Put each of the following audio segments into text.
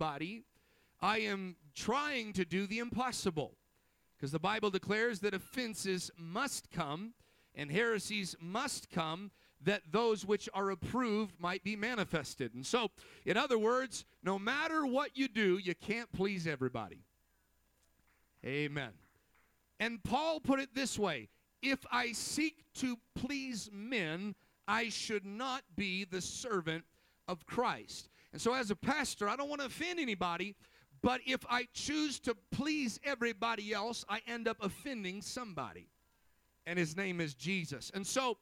anybody, I am trying to do the impossible. Because the Bible declares that offenses must come and heresies must come that those which are approved might be manifested. And so, in other words, no matter what you do, you can't please everybody. Amen. And Paul put it this way if I seek to please men, I should not be the servant of Christ. And so, as a pastor, I don't want to offend anybody, but if I choose to please everybody else, I end up offending somebody. And his name is Jesus. And so,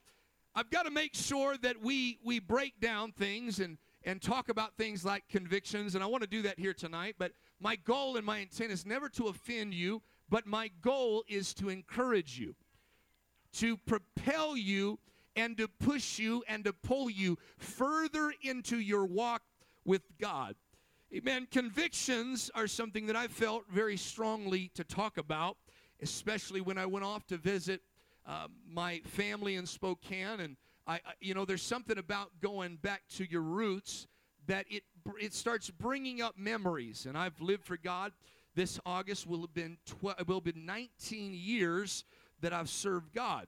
I've got to make sure that we we break down things and and talk about things like convictions and I want to do that here tonight but my goal and my intent is never to offend you but my goal is to encourage you to propel you and to push you and to pull you further into your walk with God. Amen. Convictions are something that I felt very strongly to talk about, especially when I went off to visit uh, my family in Spokane. And I, I, you know, there's something about going back to your roots that it it starts bringing up memories. And I've lived for God. This August will have been tw- will be 19 years that I've served God.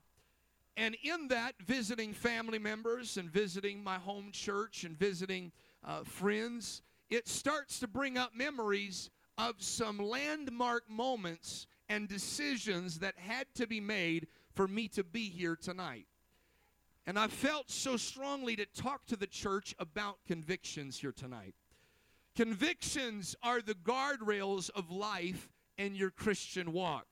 And in that, visiting family members and visiting my home church and visiting uh, friends, it starts to bring up memories of some landmark moments and decisions that had to be made for me to be here tonight. And I felt so strongly to talk to the church about convictions here tonight. Convictions are the guardrails of life and your Christian walk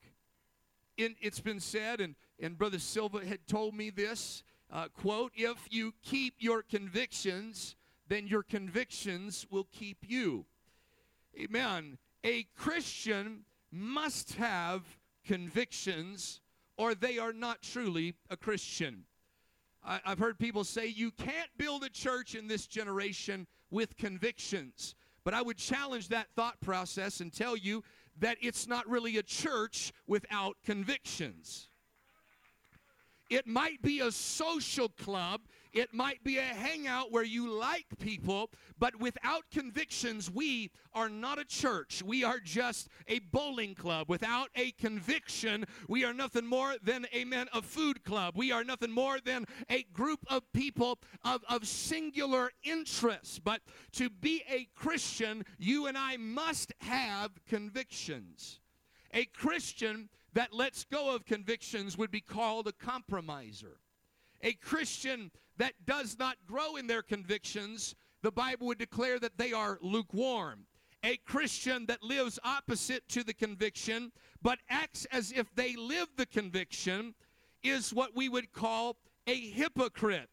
in, it's been said, and, and Brother Silva had told me this uh, quote, if you keep your convictions, then your convictions will keep you. Amen. A Christian must have convictions, or they are not truly a Christian. I, I've heard people say you can't build a church in this generation with convictions. But I would challenge that thought process and tell you that it's not really a church without convictions. It might be a social club. It might be a hangout where you like people, but without convictions, we are not a church. We are just a bowling club. Without a conviction, we are nothing more than, a amen, a food club. We are nothing more than a group of people of, of singular interests. But to be a Christian, you and I must have convictions. A Christian that lets go of convictions would be called a compromiser. A Christian that does not grow in their convictions, the Bible would declare that they are lukewarm. A Christian that lives opposite to the conviction but acts as if they live the conviction is what we would call a hypocrite.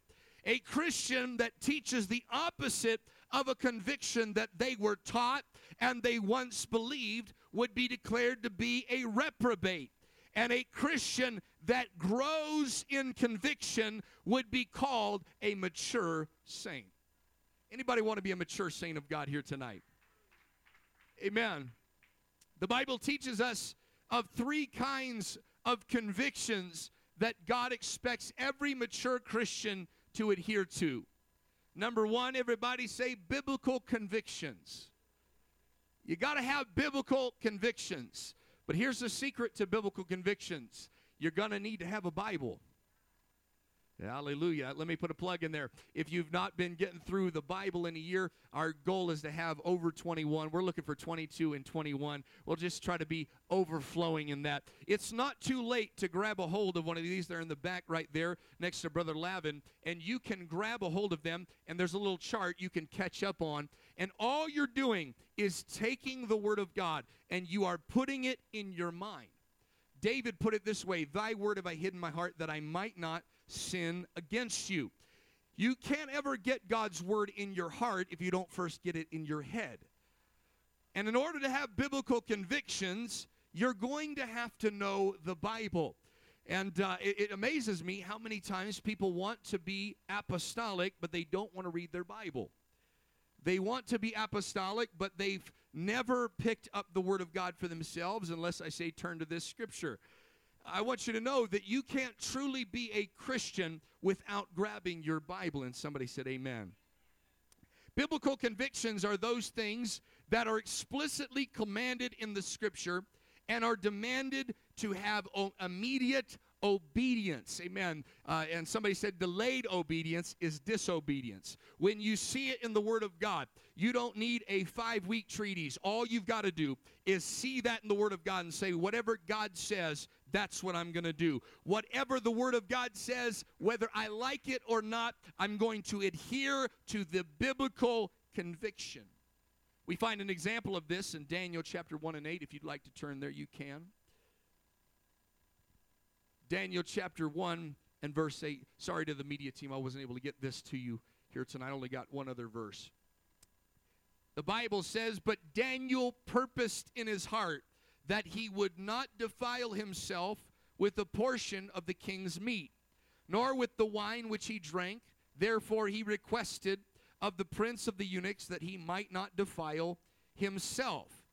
A Christian that teaches the opposite of a conviction that they were taught and they once believed would be declared to be a reprobate. And a Christian that grows in conviction would be called a mature saint. Anybody want to be a mature saint of God here tonight? Amen. The Bible teaches us of three kinds of convictions that God expects every mature Christian to adhere to. Number one, everybody say biblical convictions. You got to have biblical convictions. But here's the secret to biblical convictions you're going to need to have a Bible. Hallelujah. Let me put a plug in there. If you've not been getting through the Bible in a year, our goal is to have over 21. We're looking for 22 and 21. We'll just try to be overflowing in that. It's not too late to grab a hold of one of these. They're in the back right there next to Brother Lavin, and you can grab a hold of them, and there's a little chart you can catch up on. And all you're doing is taking the Word of God and you are putting it in your mind. David put it this way Thy word have I hidden my heart that I might not sin against you. You can't ever get God's word in your heart if you don't first get it in your head. And in order to have biblical convictions, you're going to have to know the Bible. And uh, it, it, amazes me how many times people want to be apostolic, but they don't want to read their Bible. They want to be apostolic, but they've never picked up the Word of God for themselves unless I say turn to this scripture. I want you to know that you can't truly be a Christian without grabbing your Bible. And somebody said, Amen. Biblical convictions are those things that are explicitly commanded in the scripture and are demanded to have o- immediate obedience. Amen. Uh, and somebody said delayed obedience is disobedience. When you see it in the Word of God, you don't need a five week treatise. All you've got to do is see that in the Word of God and say, whatever God says, that's what I'm going to do. Whatever the Word of God says, whether I like it or not, I'm going to adhere to the biblical conviction. We find an example of this in Daniel chapter 1 and 8. If you'd like to turn there, you can. Daniel chapter 1 and verse 8. Sorry to the media team, I wasn't able to get this to you here tonight. I only got one other verse. The Bible says, But Daniel purposed in his heart that he would not defile himself with a portion of the king's meat, nor with the wine which he drank. Therefore he requested of the prince of the eunuchs that he might not defile himself.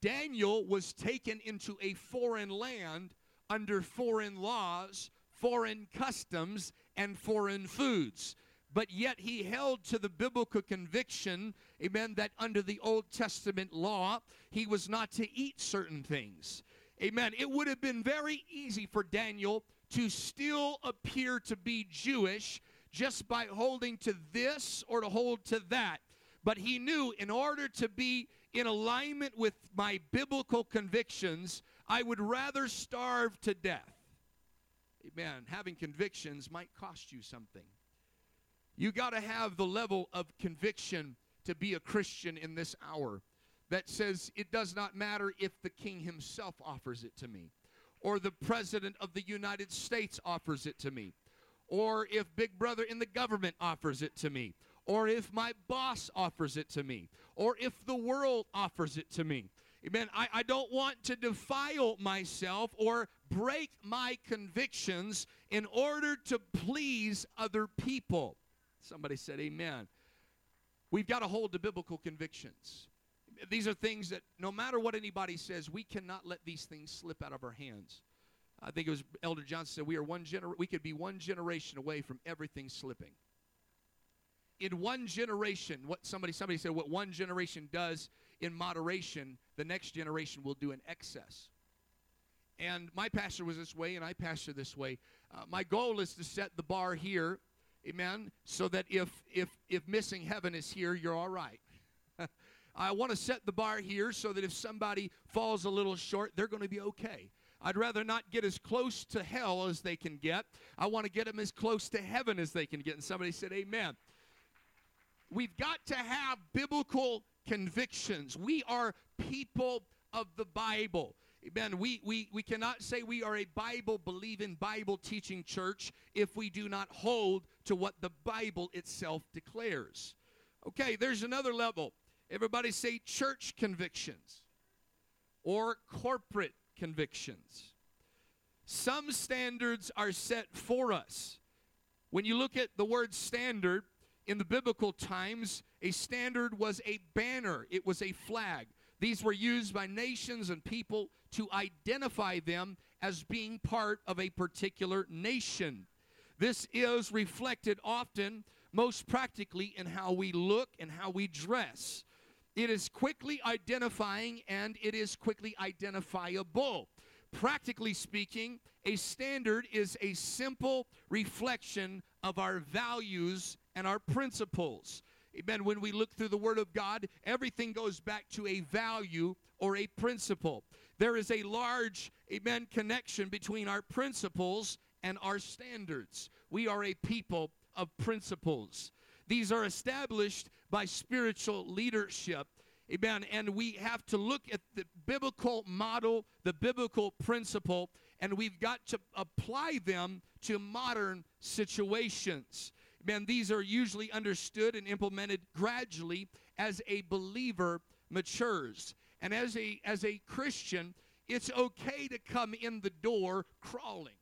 Daniel was taken into a foreign land under foreign laws, foreign customs, and foreign foods. But yet he held to the biblical conviction, amen, that under the Old Testament law, he was not to eat certain things. Amen. It would have been very easy for Daniel to still appear to be Jewish just by holding to this or to hold to that. But he knew in order to be in alignment with my biblical convictions, I would rather starve to death. Amen. Having convictions might cost you something. You got to have the level of conviction to be a Christian in this hour that says it does not matter if the king himself offers it to me, or the president of the United States offers it to me, or if Big Brother in the government offers it to me, or if my boss offers it to me, or if the world offers it to me. Amen. I, I don't want to defile myself or break my convictions in order to please other people. Somebody said, Amen. We've got to hold to biblical convictions. These are things that no matter what anybody says, we cannot let these things slip out of our hands. I think it was Elder Johnson said we are one gener- we could be one generation away from everything slipping. In one generation, what somebody somebody said what one generation does in moderation, the next generation will do in excess. And my pastor was this way, and I pastor this way. Uh, my goal is to set the bar here, amen, so that if if if missing heaven is here, you're all right. I want to set the bar here so that if somebody falls a little short, they're going to be okay. I'd rather not get as close to hell as they can get. I want to get them as close to heaven as they can get. And somebody said, Amen. We've got to have biblical convictions. We are people of the Bible. Amen. We, we, we cannot say we are a Bible believing, Bible teaching church if we do not hold to what the Bible itself declares. Okay, there's another level. Everybody say church convictions or corporate convictions. Some standards are set for us. When you look at the word standard in the biblical times, a standard was a banner, it was a flag. These were used by nations and people to identify them as being part of a particular nation. This is reflected often, most practically, in how we look and how we dress. It is quickly identifying and it is quickly identifiable. Practically speaking, a standard is a simple reflection of our values and our principles. Amen. When we look through the Word of God, everything goes back to a value or a principle. There is a large, amen, connection between our principles and our standards. We are a people of principles. These are established by spiritual leadership. Amen. And we have to look at the biblical model, the biblical principle, and we've got to apply them to modern situations. Man, these are usually understood and implemented gradually as a believer matures. And as a as a Christian, it's okay to come in the door crawling.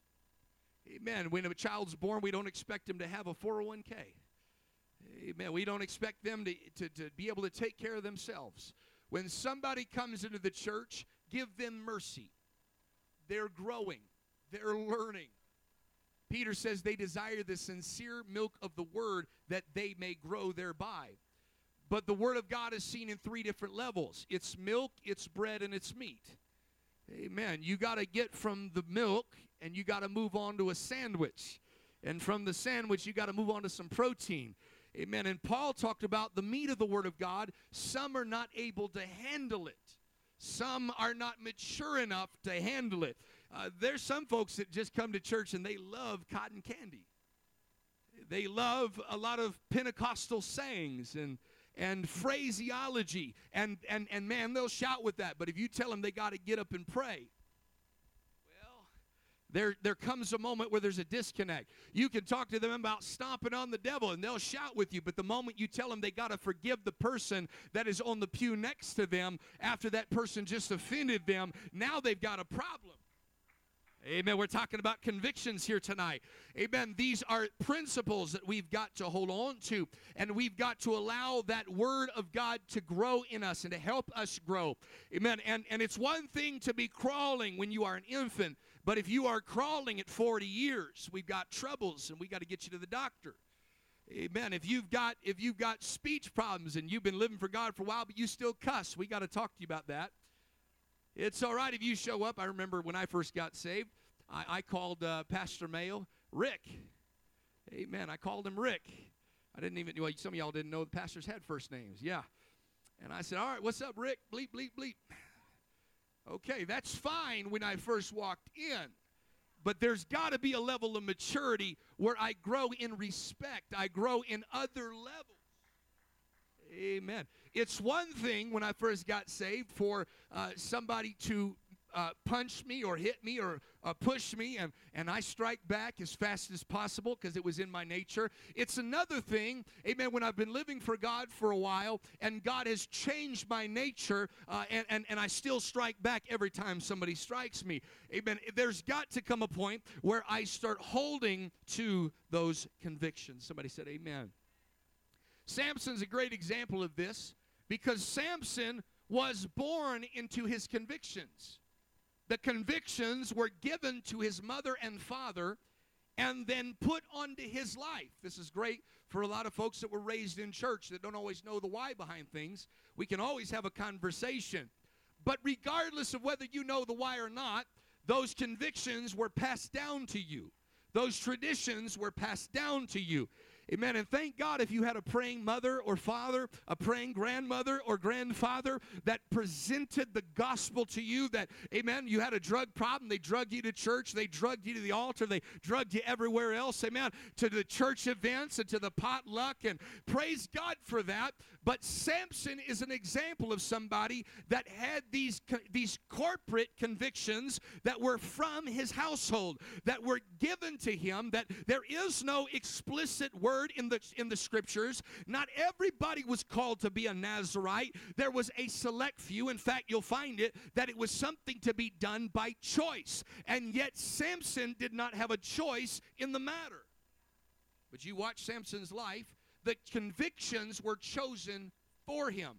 Amen. When a child's born, we don't expect him to have a 401k. Amen. We don't expect them to, to, to be able to take care of themselves. When somebody comes into the church, give them mercy. They're growing, they're learning. Peter says they desire the sincere milk of the word that they may grow thereby. But the Word of God is seen in three different levels it's milk, it's bread, and it's meat. Amen. You got to get from the milk and you got to move on to a sandwich. And from the sandwich, you got to move on to some protein. Amen. And Paul talked about the meat of the Word of God. Some are not able to handle it, some are not mature enough to handle it. Uh, there's some folks that just come to church and they love cotton candy. They love a lot of Pentecostal sayings and and phraseology. And and and man they'll shout with that. But if you tell them they got to get up and pray well there there comes a moment where there's a disconnect. You can talk to them about stomping on the devil and they'll shout with you. But the moment you tell them they got to forgive the person that is on the pew next to them after that person just offended them now they've got a problem Amen. We're talking about convictions here tonight. Amen. These are principles that we've got to hold on to, and we've got to allow that word of God to grow in us and to help us grow. Amen. And, and it's one thing to be crawling when you are an infant, but if you are crawling at 40 years, we've got troubles and we got to get you to the doctor. Amen. If you've got if you've got speech problems and you've been living for God for a while, but you still cuss, we got to talk to you about that. It's all right if you show up. I remember when I first got saved, I, I called uh, Pastor Mayo Rick. Amen. I called him Rick. I didn't even, well, some of y'all didn't know the pastors had first names. Yeah. And I said, All right, what's up, Rick? Bleep, bleep, bleep. Okay, that's fine when I first walked in. But there's got to be a level of maturity where I grow in respect, I grow in other levels. Amen. It's one thing when I first got saved for uh, somebody to uh, punch me or hit me or uh, push me and, and I strike back as fast as possible because it was in my nature. It's another thing, amen, when I've been living for God for a while and God has changed my nature uh, and, and, and I still strike back every time somebody strikes me. Amen. There's got to come a point where I start holding to those convictions. Somebody said, Amen. Samson's a great example of this because Samson was born into his convictions. The convictions were given to his mother and father and then put onto his life. This is great for a lot of folks that were raised in church that don't always know the why behind things. We can always have a conversation. But regardless of whether you know the why or not, those convictions were passed down to you. Those traditions were passed down to you. Amen. And thank God if you had a praying mother or father, a praying grandmother or grandfather that presented the gospel to you that, amen, you had a drug problem. They drugged you to church. They drugged you to the altar. They drugged you everywhere else. Amen. To the church events and to the potluck. And praise God for that. But Samson is an example of somebody that had these, these corporate convictions that were from his household, that were given to him, that there is no explicit word in the, in the scriptures. Not everybody was called to be a Nazarite. There was a select few. In fact, you'll find it that it was something to be done by choice. And yet Samson did not have a choice in the matter. But you watch Samson's life, the convictions were chosen for him.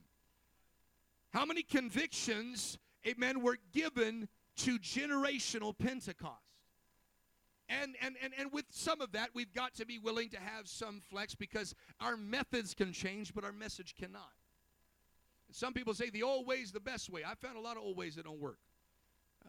How many convictions, amen, were given to generational Pentecost? And, and, and, and with some of that, we've got to be willing to have some flex because our methods can change, but our message cannot. Some people say the old way is the best way. I found a lot of old ways that don't work.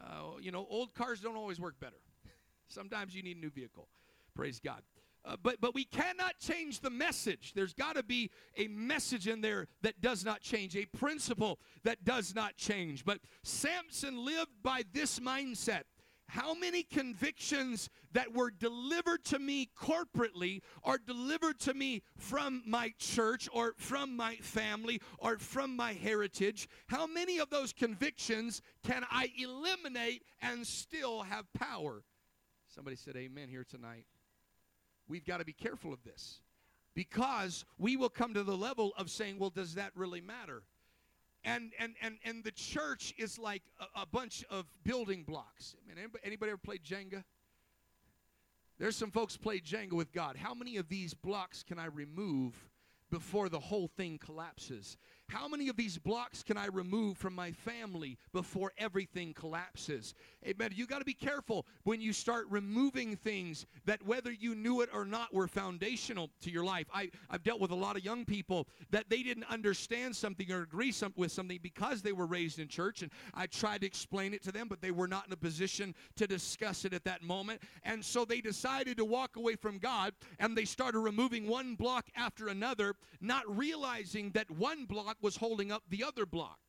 Uh, you know, old cars don't always work better. Sometimes you need a new vehicle. Praise God. Uh, but but we cannot change the message. There's got to be a message in there that does not change, a principle that does not change. But Samson lived by this mindset. How many convictions that were delivered to me corporately are delivered to me from my church or from my family or from my heritage? How many of those convictions can I eliminate and still have power? Somebody said amen here tonight we've got to be careful of this because we will come to the level of saying, well, does that really matter? And, and, and, and the church is like a, a bunch of building blocks. I mean, anybody, anybody ever played Jenga? There's some folks play Jenga with God. How many of these blocks can I remove before the whole thing collapses? How many of these blocks can I remove from my family before everything collapses? Amen. You got to be careful when you start removing things that, whether you knew it or not, were foundational to your life. I, I've dealt with a lot of young people that they didn't understand something or agree some, with something because they were raised in church, and I tried to explain it to them, but they were not in a position to discuss it at that moment. And so they decided to walk away from God, and they started removing one block after another, not realizing that one block was holding up the other block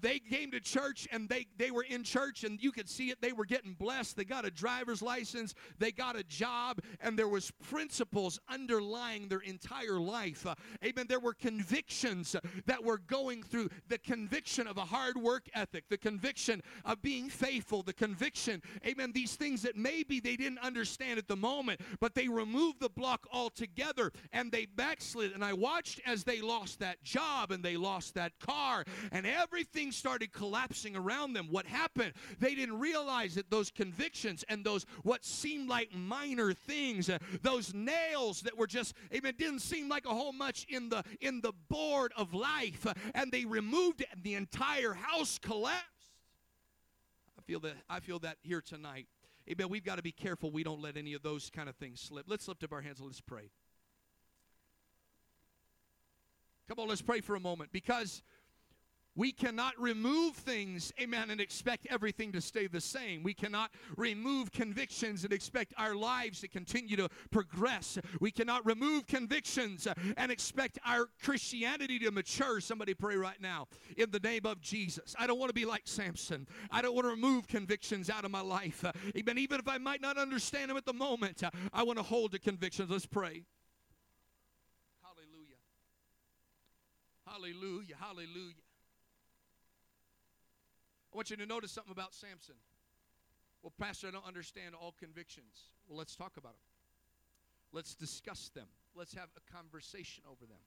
they came to church and they, they were in church and you could see it. They were getting blessed. They got a driver's license. They got a job. And there was principles underlying their entire life. Uh, amen. There were convictions that were going through the conviction of a hard work ethic the conviction of being faithful the conviction amen these things that maybe they didn't understand at the moment but they removed the block altogether and they backslid. And i watched as they lost that job and they lost that car and everything things started collapsing around them. What happened? They didn't realize that those convictions and those what seemed like minor things, uh, those nails that were just, amen, didn't seem like a whole much in the in the board of life, uh, and they removed it, and the entire house collapsed. I feel that I feel that here tonight. Amen. We've got to be careful we don't let any of those kind of things slip. Let's lift up our hands and let's pray. Come on, let's pray for a moment because we cannot remove things, amen, and expect everything to stay the same. We cannot remove convictions and expect our lives to continue to progress. We cannot remove convictions and expect our Christianity to mature. Somebody pray right now in the name of Jesus. I don't want to be like Samson. I don't want to remove convictions out of my life. Amen. Even if I might not understand them at the moment, I want to hold to convictions. Let's pray. Hallelujah. Hallelujah. Hallelujah. I want you to notice something about Samson. Well, Pastor, I don't understand all convictions. Well, let's talk about them. Let's discuss them. Let's have a conversation over them.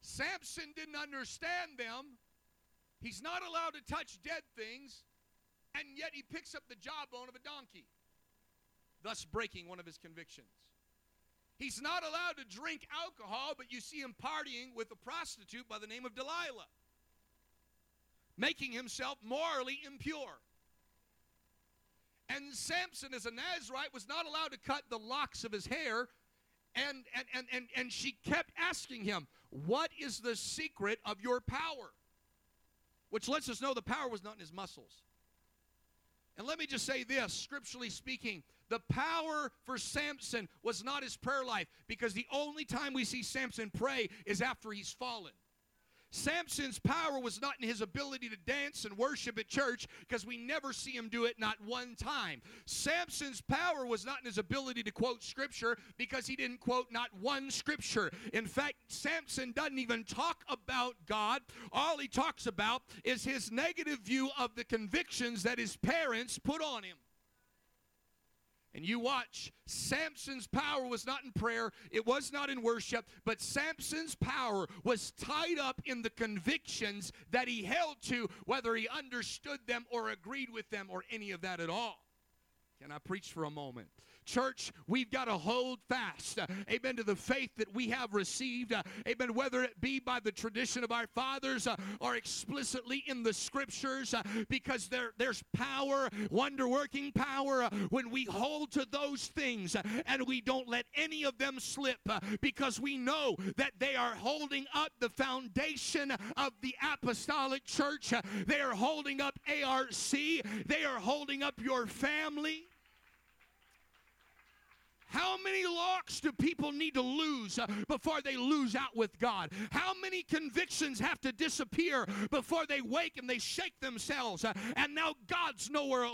Samson didn't understand them. He's not allowed to touch dead things, and yet he picks up the jawbone of a donkey, thus breaking one of his convictions. He's not allowed to drink alcohol, but you see him partying with a prostitute by the name of Delilah making himself morally impure. And Samson, as a Nazarite, was not allowed to cut the locks of his hair. And, and, and, and, and she kept asking him, What is the secret of your power? Which lets us know the power was not in his muscles. And let me just say this scripturally speaking, the power for Samson was not his prayer life because the only time we see Samson pray is after he's fallen. Samson's power was not in his ability to dance and worship at church because we never see him do it not one time. Samson's power was not in his ability to quote scripture because he didn't quote not one scripture. In fact, Samson doesn't even talk about God. All he talks about is his negative view of the convictions that his parents put on him. And you watch, Samson's power was not in prayer, it was not in worship, but Samson's power was tied up in the convictions that he held to, whether he understood them or agreed with them or any of that at all. Can I preach for a moment? Church, we've got to hold fast, uh, amen, to the faith that we have received, uh, amen, whether it be by the tradition of our fathers uh, or explicitly in the scriptures, because there, there's power, wonder working power, when we hold to those things and we don't let any of them slip because we know that they are holding up the foundation of the apostolic church. they are holding up ARC, they are holding up your family. How many locks do people need to lose uh, before they lose out with God? How many convictions have to disappear before they wake and they shake themselves? Uh, and now God's nowhere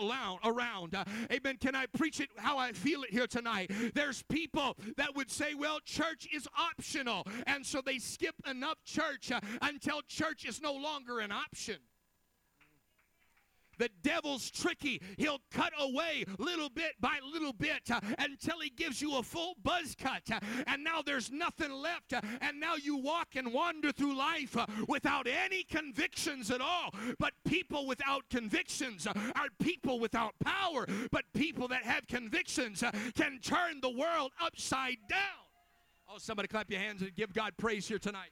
around. Uh, amen. Can I preach it how I feel it here tonight? There's people that would say, well, church is optional. And so they skip enough church until church is no longer an option. The devil's tricky. He'll cut away little bit by little bit uh, until he gives you a full buzz cut. Uh, and now there's nothing left. Uh, and now you walk and wander through life uh, without any convictions at all. But people without convictions uh, are people without power. But people that have convictions uh, can turn the world upside down. Oh, somebody clap your hands and give God praise here tonight.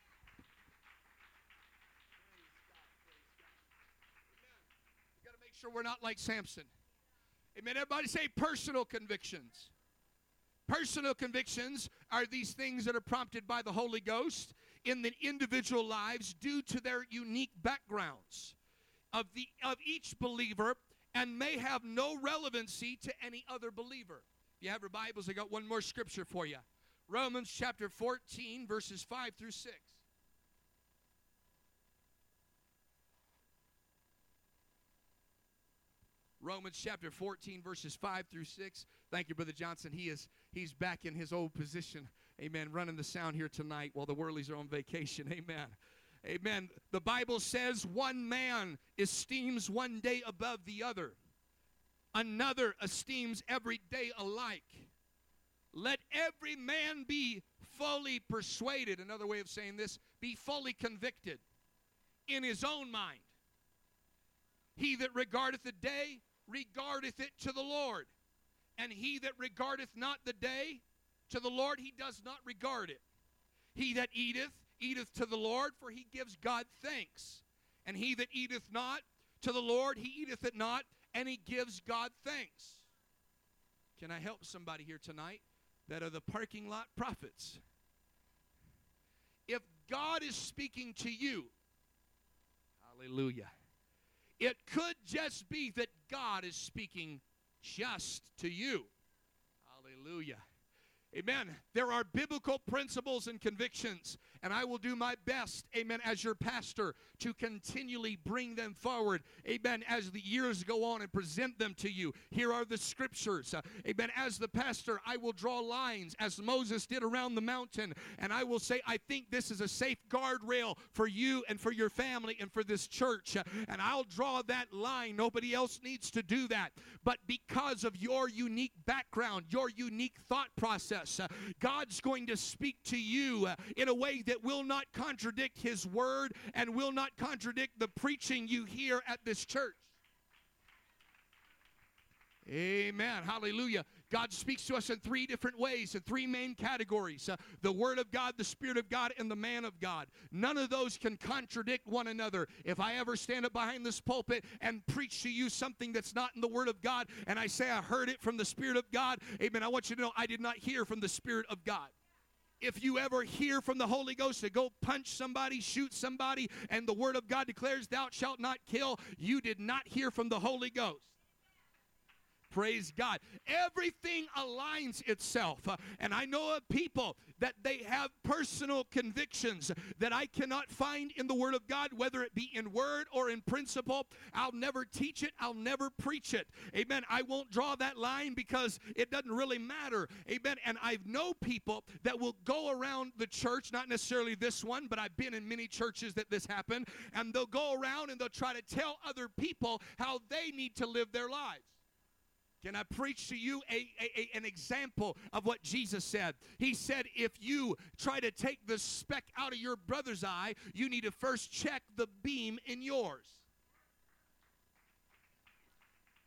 Sure we're not like Samson. Amen. Everybody say personal convictions. Personal convictions are these things that are prompted by the Holy Ghost in the individual lives due to their unique backgrounds of the of each believer and may have no relevancy to any other believer. If you have your Bibles, I got one more scripture for you. Romans chapter 14 verses 5 through 6. Romans chapter 14 verses 5 through 6. Thank you brother Johnson. He is he's back in his old position. Amen. Running the sound here tonight while the Worleys are on vacation. Amen. Amen. The Bible says one man esteems one day above the other. Another esteems every day alike. Let every man be fully persuaded. Another way of saying this, be fully convicted in his own mind. He that regardeth the day regardeth it to the Lord. And he that regardeth not the day to the Lord, he does not regard it. He that eateth, eateth to the Lord, for he gives God thanks. And he that eateth not to the Lord, he eateth it not, and he gives God thanks. Can I help somebody here tonight that are the parking lot prophets? If God is speaking to you, hallelujah, it could just be that God is speaking just to you. Hallelujah. Amen. There are biblical principles and convictions, and I will do my best, amen, as your pastor to continually bring them forward, amen, as the years go on and present them to you. Here are the scriptures, uh, amen. As the pastor, I will draw lines as Moses did around the mountain, and I will say, I think this is a safe guardrail for you and for your family and for this church, uh, and I'll draw that line. Nobody else needs to do that. But because of your unique background, your unique thought process, uh, God's going to speak to you in a way that will not contradict His word and will not contradict the preaching you hear at this church. Amen. Hallelujah. God speaks to us in three different ways, in three main categories uh, the Word of God, the Spirit of God, and the man of God. None of those can contradict one another. If I ever stand up behind this pulpit and preach to you something that's not in the Word of God, and I say I heard it from the Spirit of God, amen, I want you to know I did not hear from the Spirit of God if you ever hear from the Holy Ghost to go punch somebody, shoot somebody, and the Word of God declares, Thou shalt not kill, you did not hear from the Holy Ghost. Praise God. Everything aligns itself. Uh, and I know of people that they have personal convictions that I cannot find in the Word of God, whether it be in word or in principle. I'll never teach it, I'll never preach it. Amen. I won't draw that line because it doesn't really matter. Amen. And I know people that will go around the church, not necessarily this one, but I've been in many churches that this happened, and they'll go around and they'll try to tell other people how they need to live their lives. Can I preach to you a, a, a, an example of what Jesus said? He said, if you try to take the speck out of your brother's eye, you need to first check the beam in yours.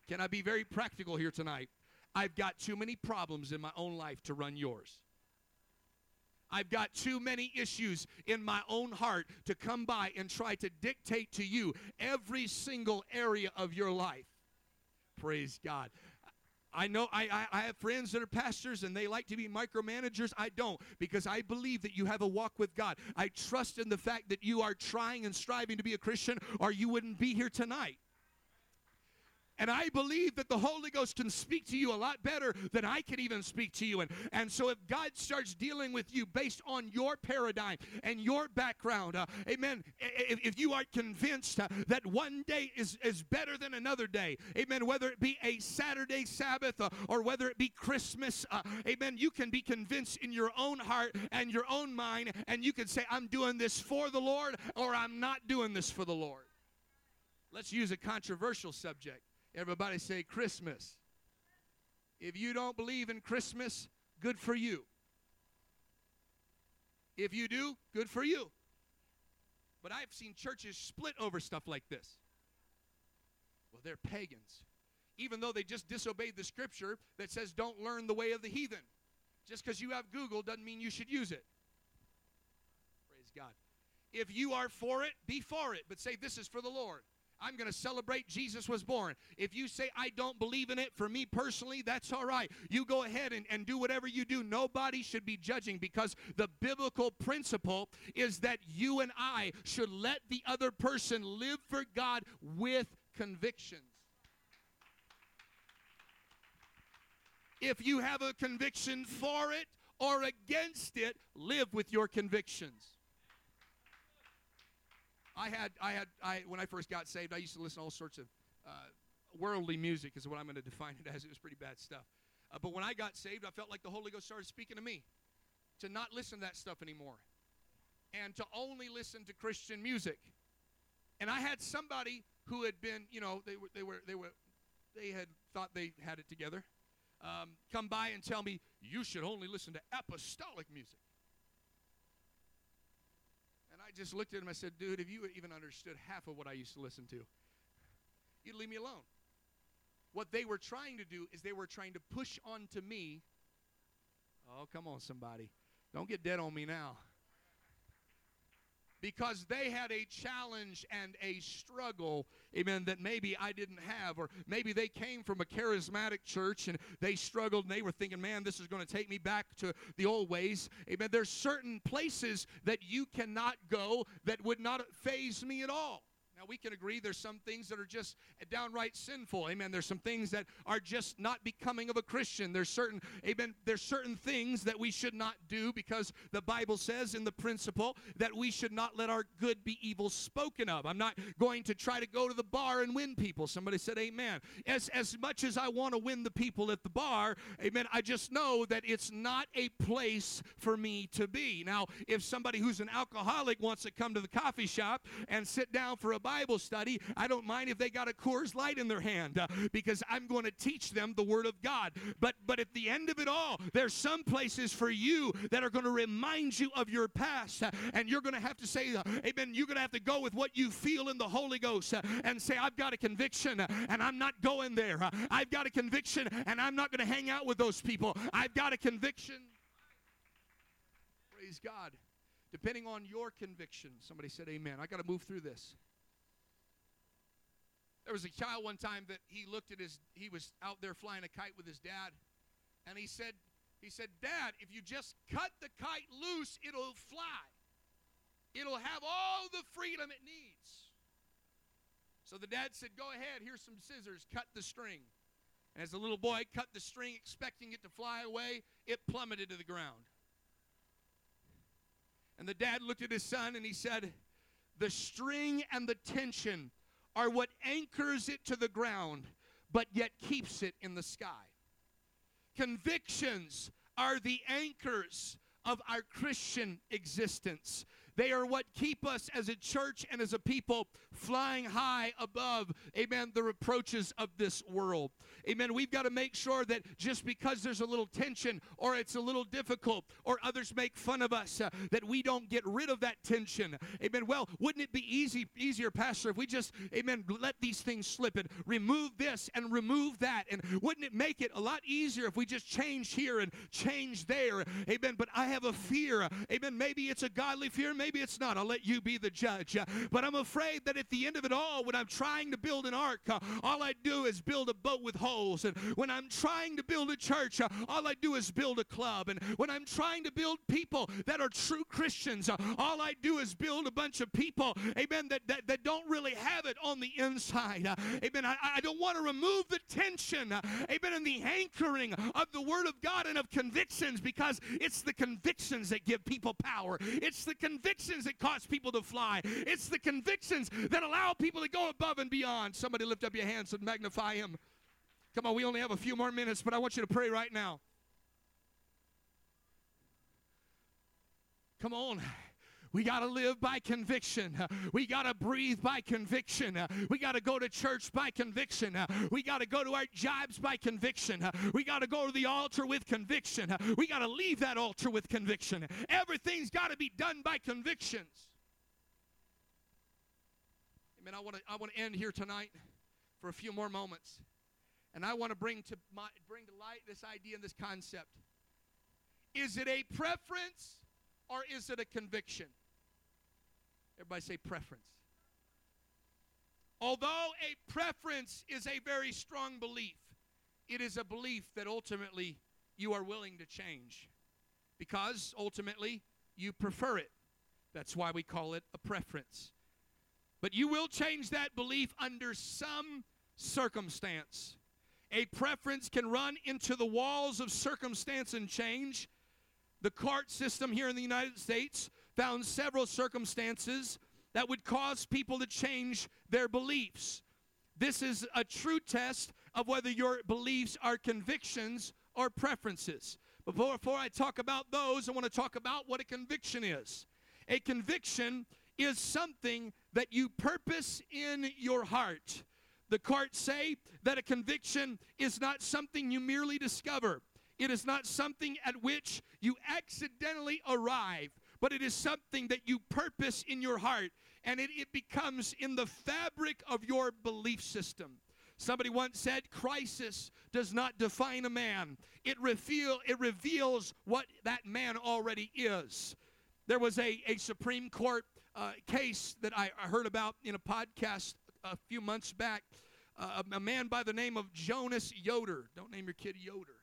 Can I be very practical here tonight? I've got too many problems in my own life to run yours. I've got too many issues in my own heart to come by and try to dictate to you every single area of your life. Praise God. I know I, I, I, have friends that are pastors and they like to be micromanagers. I don't because I believe that you have a walk with God. I trust in the fact that you are trying and striving to be a Christian or you wouldn't be here tonight. And I believe that the Holy Ghost can speak to you a lot better than I can even speak to you. And, and so if God starts dealing with you based on your paradigm and your background, uh, amen, if, if, you are convinced uh, that one day is, is better than another day, amen, whether it be a Saturday Sabbath uh, or whether it be Christmas, uh, amen, you can be convinced in your own heart and your own mind, and you can say, I'm doing this for the Lord or I'm not doing this for the Lord. Let's use a controversial subject. Everybody say Christmas. If you don't believe in Christmas, good for you. If you do, good for you. But I've seen churches split over stuff like this. Well, they're pagans. Even though they just disobeyed the scripture that says don't learn the way of the heathen. Just because you have Google doesn't mean you should use it. Praise God. If you are for it, be for it, but say this is for the Lord. I'm going to celebrate Jesus was born. If you say, I don't believe in it, for me personally, that's all right. You go ahead and, and do whatever you do. Nobody should be judging because the biblical principle is that you and I should let the other person live for God with convictions. If you have a conviction for it or against it, live with your convictions. I had, I had, I when I first got saved, I used to listen to all sorts of uh, worldly music, is what I'm going to define it as. It was pretty bad stuff. Uh, but when I got saved, I felt like the Holy Ghost started speaking to me to not listen to that stuff anymore and to only listen to Christian music. And I had somebody who had been, you know, they were, they were, they were, they had thought they had it together, um, come by and tell me you should only listen to apostolic music. I just looked at him. I said, dude, if you even understood half of what I used to listen to, you'd leave me alone. What they were trying to do is they were trying to push onto me. Oh, come on, somebody. Don't get dead on me now because they had a challenge and a struggle, amen, that maybe I didn't have. Or maybe they came from a charismatic church and they struggled and they were thinking, man, this is going to take me back to the old ways. Amen. There's certain places that you cannot go that would not faze me at all. Now, we can agree there's some things that are just downright sinful. Amen. There's some things that are just not becoming of a Christian. There's certain, amen, there's certain things that we should not do because the Bible says in the principle that we should not let our good be evil spoken of. I'm not going to try to go to the bar and win people. Somebody said amen. As, as much as I want to win the people at the bar, amen, I just know that it's not a place for me to be. Now, if somebody who's an alcoholic wants to come to the coffee shop and sit down for a Bible study, I don't mind if they got a Coors Light in their hand uh, because I'm going to teach them the Word of God. But but at the end of it all, there's some places for you that are going to remind you of your past, uh, and you're going to have to say, uh, Amen. You're going to have to go with what you feel in the Holy Ghost uh, and say, I've got a conviction, uh, and I'm not going there. Uh, I've got a conviction, and I'm not going to hang out with those people. I've got a conviction. Praise God depending on your conviction. Somebody said, Amen. I got to move through this. There was a child one time that he looked at his, he was out there flying a kite with his dad, and he said, he said, Dad, if you just cut the kite loose, it'll fly. It'll have all the freedom it needs. So the dad said, Go ahead, here's some scissors, cut the string. And as the little boy cut the string, expecting it to fly away, it plummeted to the ground. And the dad looked at his son and he said, The string and the tension are what anchors it to the ground, but yet keeps it in the sky. Convictions are the anchors of our Christian existence. They are what keep us as a church and as a people flying high above, amen, the reproaches of this world. Amen. We've got to make sure that just because there's a little tension or it's a little difficult or others make fun of us, uh, that we don't get rid of that tension. Amen. Well, wouldn't it be easy, easier, Pastor, if we just, amen, let these things slip and remove this and remove that? And wouldn't it make it a lot easier if we just change here and change there? Amen. But I have a fear. Amen. Maybe it's a godly fear, maybe it's not. I'll let you be the judge. But I'm afraid that at the end of it all, when I'm trying to build an ark, uh, all I do is build a boat with holes. And when I'm trying to build a church, uh, all I do is build a club. And when I'm trying to build people that are true Christians, uh, all I do is build a bunch of people, amen, that, that, that don't really have it on the inside. Amen. I, I don't want to remove the tension, amen, and the anchoring of the Word of God and of convictions because it's the convictions that give people power. It's the convictions that cause people to fly. It's the convictions that allow people to go above and beyond. Somebody lift up your hands and magnify Him. Come on, we only have a few more minutes, but I want you to pray right now. Come on. We got to live by conviction. We got to breathe by conviction. We got to go to church by conviction. We got to go to our jobs by conviction. We got to go to the altar with conviction. We got to leave that altar with conviction. Everything's got to be done by convictions. Amen. I want to I want to end here tonight for a few more moments. And I want to bring to my, bring to light this idea and this concept. Is it a preference or is it a conviction? Everybody say preference. Although a preference is a very strong belief, it is a belief that ultimately you are willing to change because ultimately you prefer it. That's why we call it a preference. But you will change that belief under some circumstance. A preference can run into the walls of circumstance and change. The CART system here in the United States found several circumstances that would cause people to change their beliefs. This is a true test of whether your beliefs are convictions or preferences. Before, before I talk about those, I want to talk about what a conviction is. A conviction is something that you purpose in your heart. The courts say that a conviction is not something you merely discover. It is not something at which you accidentally arrive, but it is something that you purpose in your heart and it, it becomes in the fabric of your belief system. Somebody once said, crisis does not define a man. It, reveal, it reveals what that man already is. There was a, a Supreme Court uh, case that I, heard about in a podcast a few months back. Uh, a man by the name of Jonas Yoder. Don't name your kid Yoder.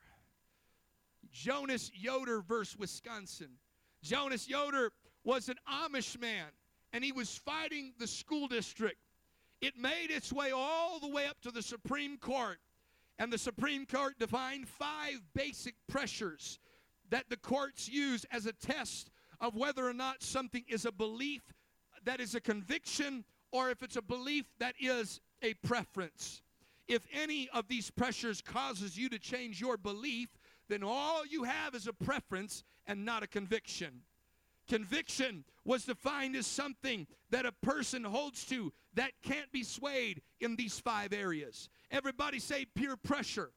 Jonas Yoder versus Wisconsin. Jonas Yoder was an Amish man and he was fighting the school district. It made its way all the way up to the Supreme Court, and the Supreme Court defined five basic pressures that the courts use as a test of whether or not something is a belief that is a conviction or if it's a belief that is a preference. If any of these pressures causes you to change your belief, then all you have is a preference and not a conviction. Conviction was defined as something that a person holds to that can't be swayed in these five areas. Everybody say peer pressure.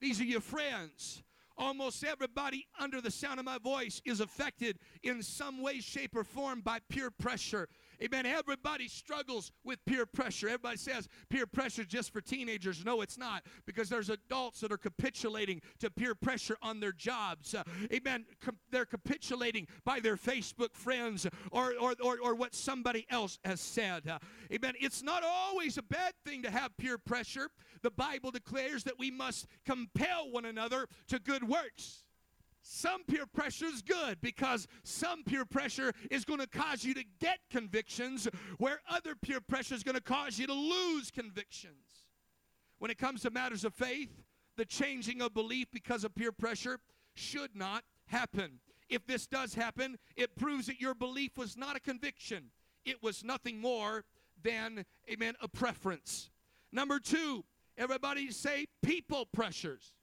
These are your friends. Almost everybody under the sound of my voice is affected in some way, shape, or form by peer pressure. Amen. Everybody struggles with peer pressure. Everybody says peer pressure is just for teenagers. No, it's not, because there's adults that are capitulating to peer pressure on their jobs. Uh, amen. Com- they're capitulating by their Facebook friends or, or, or, or what somebody else has said. Uh, amen. It's not always a bad thing to have peer pressure. The Bible declares that we must compel one another to good works. Some peer pressure is good because some peer pressure is going to cause you to get convictions, where other peer pressure is going to cause you to lose convictions. When it comes to matters of faith, the changing of belief because of peer pressure should not happen. If this does happen, it proves that your belief was not a conviction, it was nothing more than, amen, a preference. Number two, everybody say people pressures.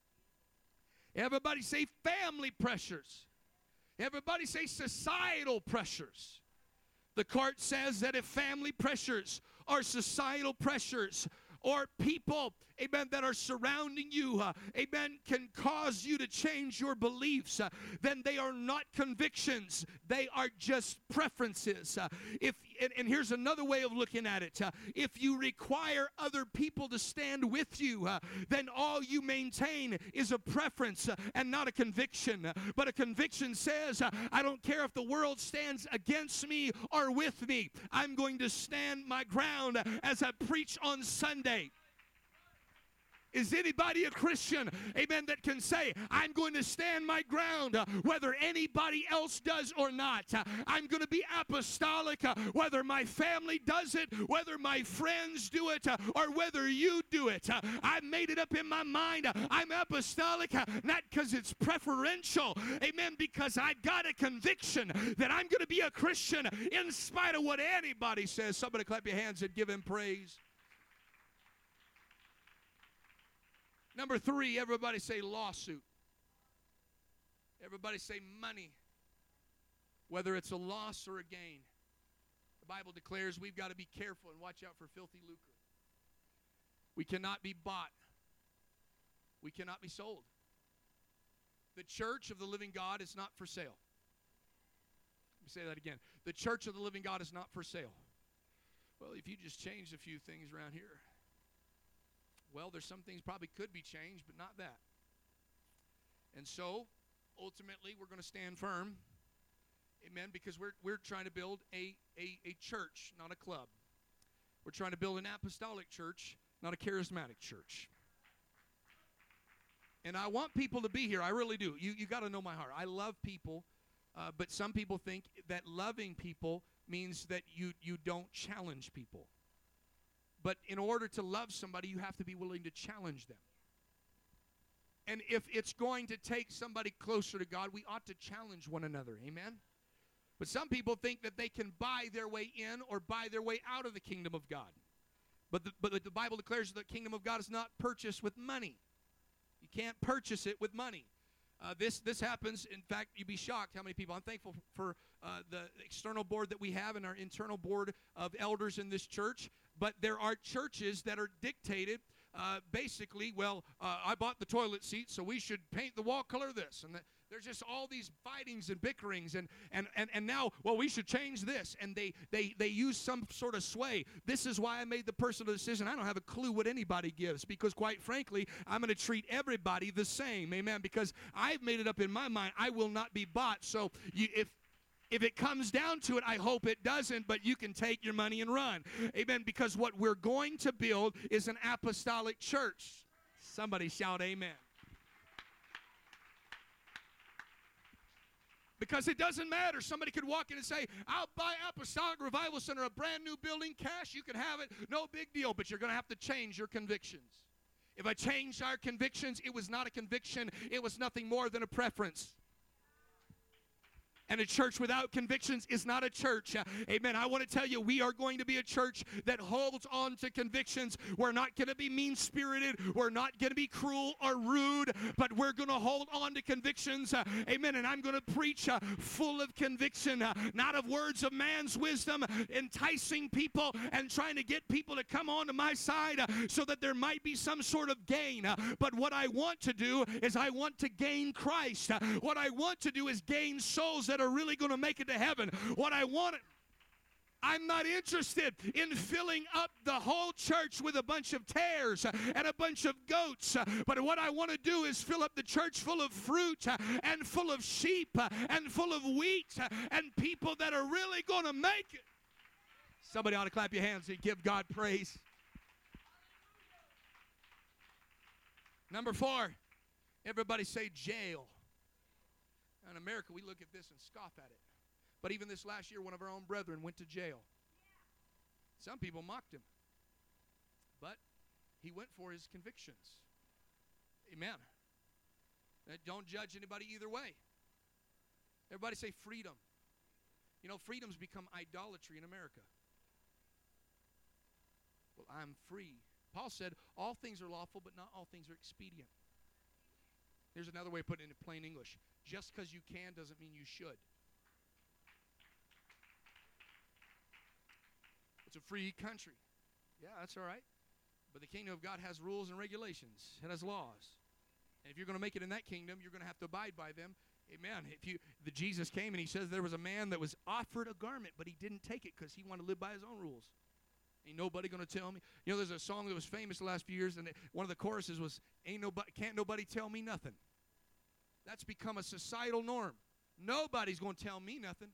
Everybody say family pressures. Everybody say societal pressures. The court says that if family pressures are societal pressures, or people, amen, that are surrounding you, uh, amen, can cause you to change your beliefs, uh, then they are not convictions. They are just preferences. Uh, if and, and, here's another way of looking at it. Uh, if you require other people to stand with you, uh, then all you maintain is a preference uh, and not a conviction. But a conviction says, uh, I don't care if the world stands against me or with me, I'm going to stand my ground as I preach on Sunday. Is anybody a Christian, amen, that can say, I'm going to stand my ground uh, whether anybody else does or not? Uh, I'm going to be apostolic uh, whether my family does it, whether my friends do it, or whether you do it. I made it up in my mind. I'm apostolic not because it's preferential, amen, because I've got a conviction that I'm going to be a Christian in spite of what anybody says. Somebody clap your hands and give him praise. Number three, everybody say lawsuit. Everybody say money. Whether it's a loss or a gain. The Bible declares we've got to be careful and watch out for filthy lucre. We cannot be bought. We cannot be sold. The church of the living God is not for sale. Let me say that again. The church of the living God is not for sale. Well, if you just change a few things around here, well, there's some things probably could be changed, but not that. And so, ultimately, we're going to stand firm. Amen. Because we're, we're trying to build a, a, a church, not a club. We're trying to build an apostolic church, not a charismatic church. And I want people to be here. I really do. You, you got to know my heart. I love people, uh, but some people think that loving people means that you, you don't challenge people. But in order to love somebody, you have to be willing to challenge them. And if it's going to take somebody closer to God, we ought to challenge one another. Amen? But some people think that they can buy their way in or buy their way out of the kingdom of God. But the, but the Bible declares that the kingdom of God is not purchased with money. You can't purchase it with money. Uh, this this happens. In fact, you'd be shocked how many people. I'm thankful for uh, the external board that we have and our internal board of elders in this church. But there are churches that are dictated. Uh, basically, well, uh, I bought the toilet seat, so we should paint the wall color this, and the, there's just all these fightings and bickerings and and and, and now well we should change this. And they they they use some sort of sway. This is why i made the personal decision. I don't have a clue what anybody gives because quite frankly i'm going to treat everybody the same. Amen. Because i've made it up in my mind i will not be bought. So you, if if it comes down to it, I hope it doesn't, but you can take your money and run. Amen. Because what we're going to build is an apostolic church. Somebody shout, Amen. Because it doesn't matter. Somebody could walk in and say, I'll buy Apostolic Revival Center, a brand new building, cash, you can have it, no big deal, but you're going to have to change your convictions. If I changed our convictions, it was not a conviction, it was nothing more than a preference. And a church without convictions is not a church. Uh, amen. I want to tell you, we are going to be a church that holds on to convictions. We're not going to be mean spirited. We're not going to be cruel or rude, but we're going to hold on to convictions. Uh, amen. And I'm going to preach uh, full of conviction, not of words of man's wisdom, enticing people and trying to get people to come on to my side so that there might be some sort of gain. But what I want to do is I want to gain Christ. what I want to do is gain souls that that are really going to make it to heaven. What I want I'm not interested in filling up the whole church with a bunch of tares and a bunch of goats. But what I want to do is fill up the church full of fruit and full of sheep and full of wheat and people that are really going to make it. Somebody ought to clap your hands and give God praise. Number four, everybody say jail. In America, we look at this and scoff at it. But even this last year, one of our own brethren went to jail. Some people mocked him. But he went for his convictions. Amen. Uh, don't judge anybody either way. Everybody say freedom. You know, freedom's become idolatry in America. Well, I'm free. Paul said, all things are lawful, but not all things are expedient. Here's another way of putting it in plain English just because you can doesn't mean you should. It's a free country. Yeah, that's all right. But the kingdom of God has rules and regulations, it has laws. And if you're going to make it in that kingdom, you're going to have to abide by them. Amen. If you the Jesus came and he says there was a man that was offered a garment, but he didn't take it because he wanted to live by his own rules. Ain't nobody gonna tell me. You know, there's a song that was famous the last few years, and it, one of the choruses was, "Ain't nobody, can't nobody tell me nothing." That's become a societal norm. Nobody's going to tell me nothing.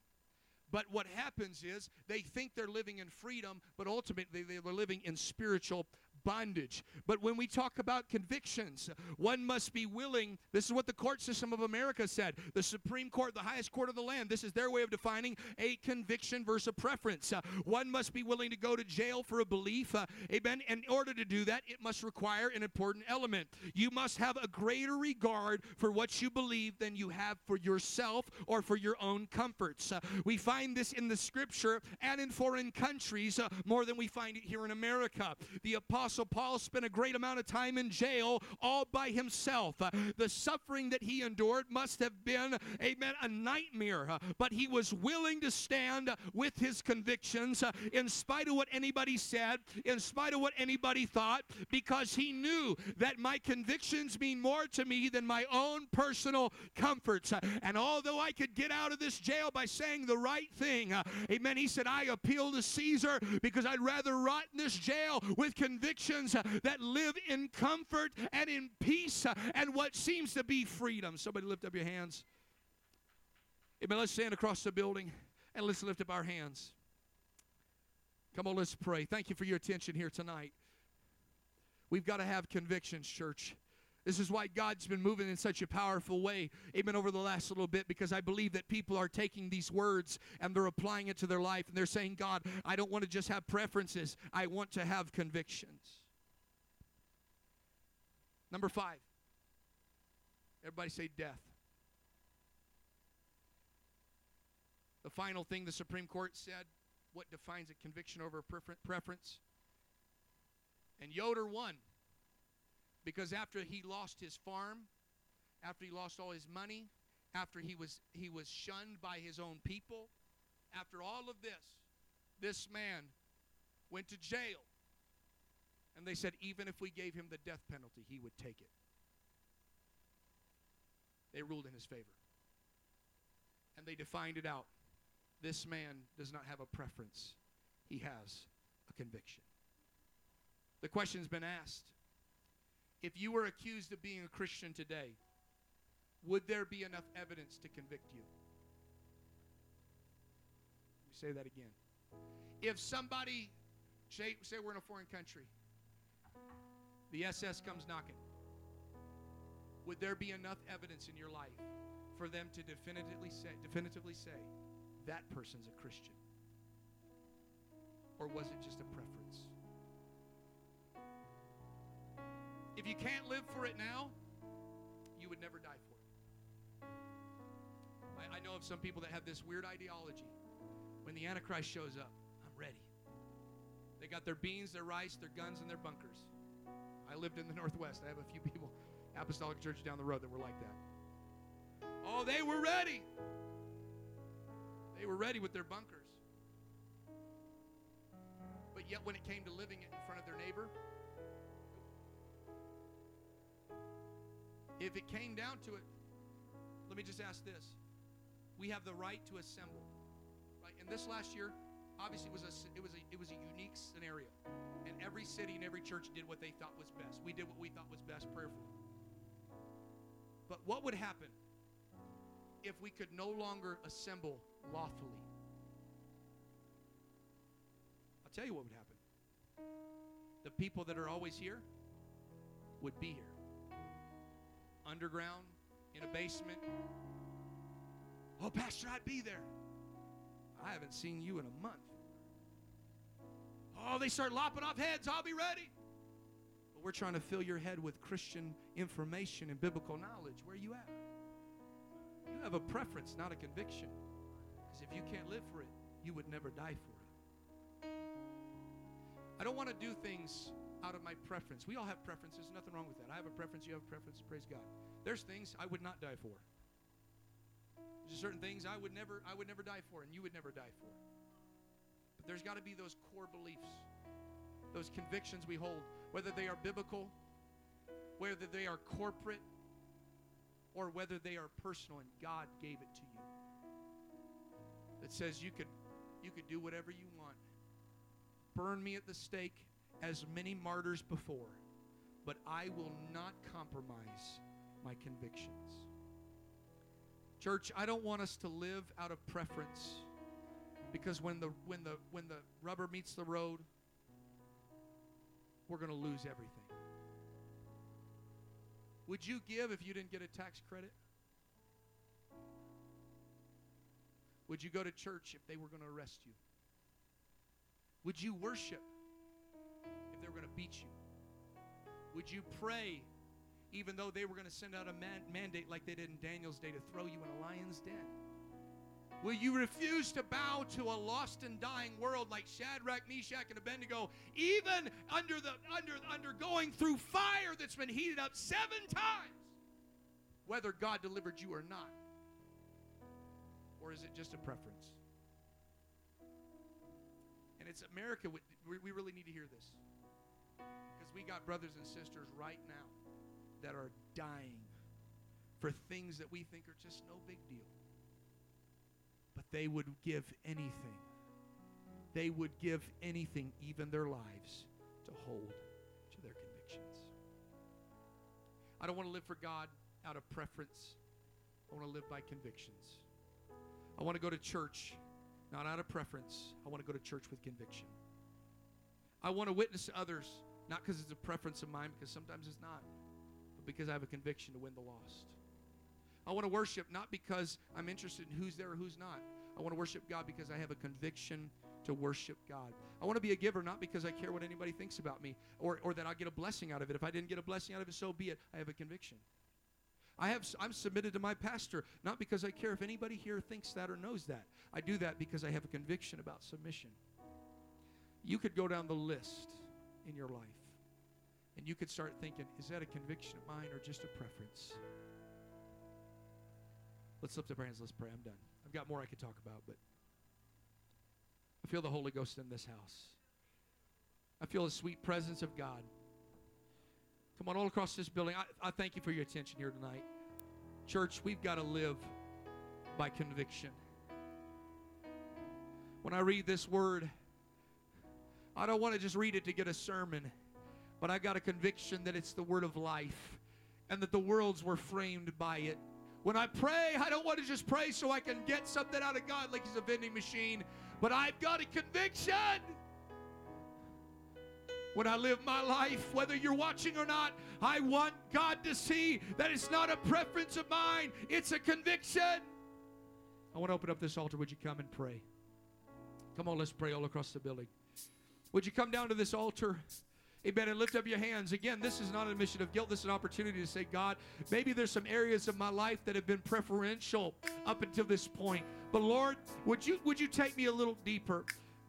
But what happens is they think they're living in freedom, but ultimately they're living in spiritual bondage. But when we talk about convictions, one must be willing. This is what the court system of America said. The Supreme Court, the highest court of the land, this is their way of defining a conviction versus a preference. Uh, one must be willing to go to jail for a belief. Uh, amen. In order to do that, it must require an important element. You must have a greater regard for what you believe than you have for yourself or for your own comforts. Uh, we find this in the scripture and in foreign countries uh, more than we find it here in America. The apostle Apostle Paul spent a great amount of time in jail all by himself. Uh, the suffering that he endured must have been, amen, a nightmare. Uh, but he was willing to stand with his convictions uh, in spite of what anybody said, in spite of what anybody thought, because he knew that my convictions mean more to me than my own personal comforts. And although I could get out of this jail by saying the right thing, amen, he said, I appeal to Caesar because I'd rather rot in this jail with convictions uh, that live in comfort and in peace and what seems to be freedom. Somebody lift up your hands. Amen. Let's stand across the building and let's lift up our hands. Come on, let's pray. Thank you for your attention here tonight. We've got to have convictions, church. This is why God's been moving in such a powerful way, even over the last little bit, because I believe that people are taking these words and they're applying it to their life. And they're saying, God, I don't want to just have preferences, I want to have convictions. Number five. Everybody say death. The final thing the Supreme Court said what defines a conviction over a preference? And Yoder won. Because after he lost his farm, after he lost all his money, after he was he was shunned by his own people, after all of this, this man went to jail. And they said even if we gave him the death penalty, he would take it. They ruled in his favor. And they defined it out. This man does not have a preference. He has a conviction. The question's been asked if you were accused of being a Christian today, would there be enough evidence to convict you? Let me say that again. If somebody, say, say we're in a foreign country, the SS comes knocking, would there be enough evidence in your life for them to definitively say, definitively say that person's a Christian? Or was it just a preference? If you can't live for it now, you would never die for it. I, I know of some people that have this weird ideology. When the Antichrist shows up, I'm ready. They got their beans, their rice, their guns, and their bunkers. I lived in the Northwest. I have a few people, Apostolic Church down the road, that were like that. Oh, they were ready. They were ready with their bunkers. But yet, when it came to living it in front of their neighbor, If it came down to it, let me just ask this. We have the right to assemble. Right? And this last year, obviously it was a it was a it was a unique scenario. And every city and every church did what they thought was best. We did what we thought was best prayerfully. But what would happen if we could no longer assemble lawfully? I'll tell you what would happen. The people that are always here would be here underground, in a basement. Oh, Pastor, I'd be there. I haven't seen you in a month. Oh, they start lopping off heads. I'll be ready. But we're trying to fill your head with Christian information and biblical knowledge. Where are you at? You have a preference, not a conviction. Because if you can't live for it, you would never die for it. I don't want to do things out of my preference. We all have preferences, nothing wrong with that. I have a preference, you have a preference, praise God. There's things I would not die for. There's certain things I would never I would never die for and you would never die for. But there's got to be those core beliefs. Those convictions we hold, whether they are biblical, whether they are corporate, or whether they are personal and God gave it to you. That says you could you could do whatever you want. Burn me at the stake as many martyrs before, but I will not compromise my convictions. Church, I don't want us to live out of preference because when the when the when the rubber meets the road, we're going to lose everything. Would you give if you didn't get a tax credit? Would you go to church if they were going to arrest you? Would you worship they were going to beat you? Would you pray even though they were going to send out a man- mandate like they did in Daniel's day to throw you in a lion's den? Will you refuse to bow to a lost and dying world like Shadrach, Meshach, and Abednego, even under the under undergoing through fire that's been heated up seven times, whether God delivered you or not? Or is it just a preference? And it's America. We, we really need to hear this we got brothers and sisters right now that are dying for things that we think are just no big deal. But they would give anything. They would give anything, even their lives, to hold to their convictions. I don't want to live for God out of preference. I want to live by convictions. I want to go to church not out of preference. I want to go to church with conviction. I want to witness others, not because it's a preference of mine, because sometimes it's not, but because I have a conviction to win the lost. I want to worship not because I'm interested in who's there or who's not. I want to worship God because I have a conviction to worship God. I want to be a giver not because I care what anybody thinks about me or, or that I get a blessing out of it. If I didn't get a blessing out of it, so be it. I have a conviction. I have I'm submitted to my pastor not because I care if anybody here thinks that or knows that. I do that because I have a conviction about submission. You could go down the list in your life and you could start thinking, is that a conviction of mine or just a preference? Let's lift up our hands. Let's pray. I'm done. I've got more I could talk about, but I feel the Holy Ghost in this house. I feel the sweet presence of God. Come on, all across this building. I, I thank you for your attention here tonight. Church, we've got to live by conviction. When I read this word, I don't want to just read it to get a sermon, but I got a conviction that it's the word of life and that the worlds were framed by it. When I pray, I don't want to just pray so I can get something out of God like He's a vending machine, but I've got a conviction. When I live my life, whether you're watching or not, I want God to see that it's not a preference of mine, it's a conviction. I want to open up this altar. Would you come and pray? Come on, let's pray all across the building. Would you come down to this altar? Amen. And lift up your hands. Again, this is not an admission of guilt. This is an opportunity to say, God, maybe there's some areas of my life that have been preferential up until this point. But Lord, would you would you take me a little deeper?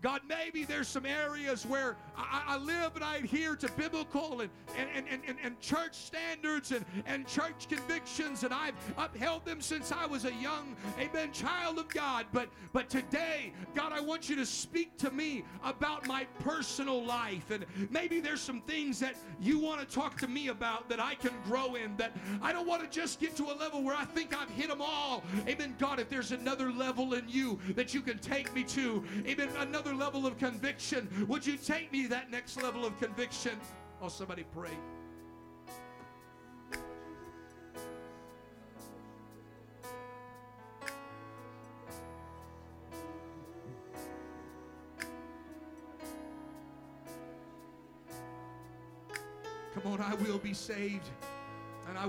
God, maybe there's some areas where I, I, live and I adhere to biblical and, and, and, and, and church standards and, and church convictions, and I've upheld them since I was a young, amen, child of God. But, but today, God, I want you to speak to me about my personal life. And maybe there's some things that you want to talk to me about that I can grow in, that I don't want to just get to a level where I think I've hit them all. Amen, God, if there's another level in you that you can take me to, amen, another level of conviction. Would you take me that next level of conviction? Oh, somebody pray. Come on, I will be saved.